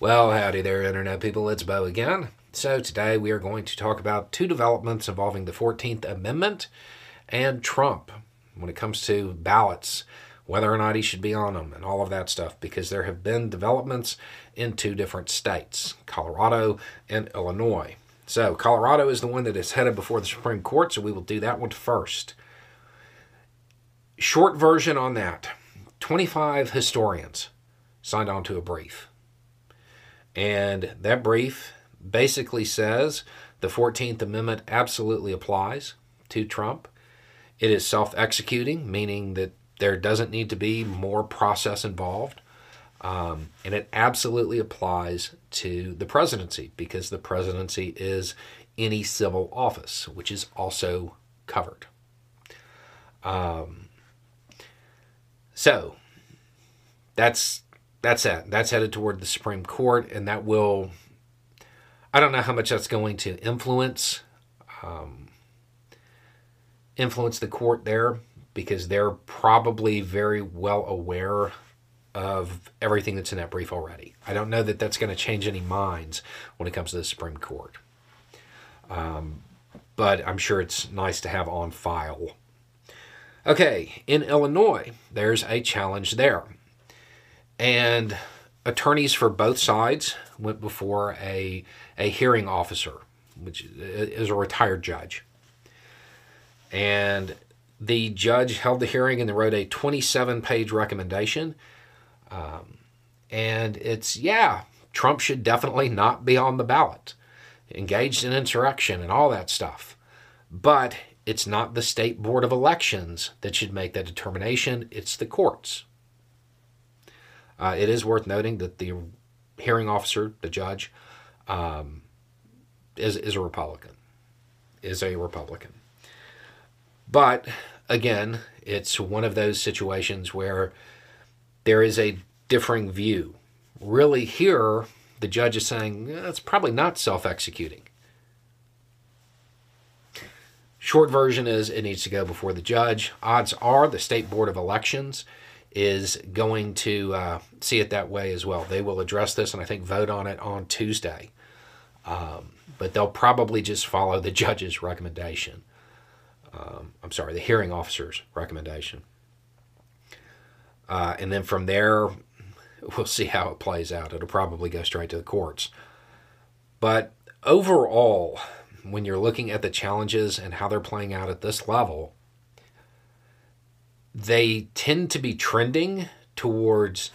Well, howdy there, Internet people. It's Beau again. So, today we are going to talk about two developments involving the 14th Amendment and Trump when it comes to ballots, whether or not he should be on them, and all of that stuff, because there have been developments in two different states, Colorado and Illinois. So, Colorado is the one that is headed before the Supreme Court, so we will do that one first. Short version on that 25 historians signed on to a brief. And that brief basically says the 14th Amendment absolutely applies to Trump. It is self executing, meaning that there doesn't need to be more process involved. Um, and it absolutely applies to the presidency because the presidency is any civil office, which is also covered. Um, so that's that's it. That's headed toward the Supreme Court, and that will. I don't know how much that's going to influence um, influence the court there because they're probably very well aware of everything that's in that brief already. I don't know that that's going to change any minds when it comes to the Supreme Court. Um, but I'm sure it's nice to have on file. Okay, in Illinois, there's a challenge there. And attorneys for both sides went before a, a hearing officer, which is a retired judge. And the judge held the hearing and they wrote a 27 page recommendation. Um, and it's, yeah, Trump should definitely not be on the ballot, engaged in insurrection and all that stuff. But it's not the state board of elections that should make that determination, it's the courts. Uh, it is worth noting that the hearing officer, the judge, um, is, is a Republican, is a Republican. But again, it's one of those situations where there is a differing view. Really, here, the judge is saying it's probably not self executing. Short version is it needs to go before the judge. Odds are the State Board of Elections is going to uh, see it that way as well. They will address this and I think vote on it on Tuesday. Um, but they'll probably just follow the judge's recommendation um, I'm sorry, the hearing officer's recommendation. Uh, and then from there, we'll see how it plays out. It'll probably go straight to the courts. But overall, when you're looking at the challenges and how they're playing out at this level, they tend to be trending towards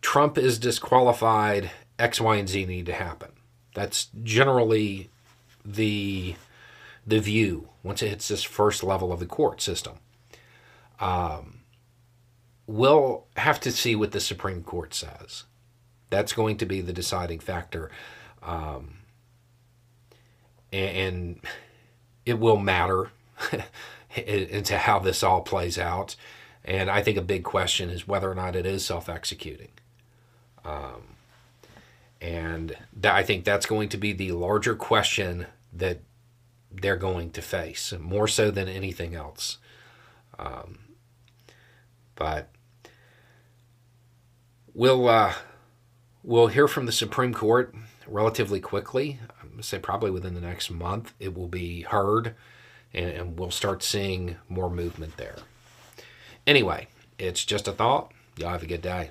Trump is disqualified, X, Y, and Z need to happen. That's generally the the view once it hits this first level of the court system. Um, we'll have to see what the Supreme Court says. That's going to be the deciding factor. Um, and, and it will matter into how this all plays out. And I think a big question is whether or not it is self executing. Um, and that, I think that's going to be the larger question that they're going to face, more so than anything else. Um, but we'll uh, we'll hear from the Supreme Court relatively quickly. I'm to say probably within the next month it will be heard, and, and we'll start seeing more movement there. Anyway, it's just a thought. Y'all have a good day.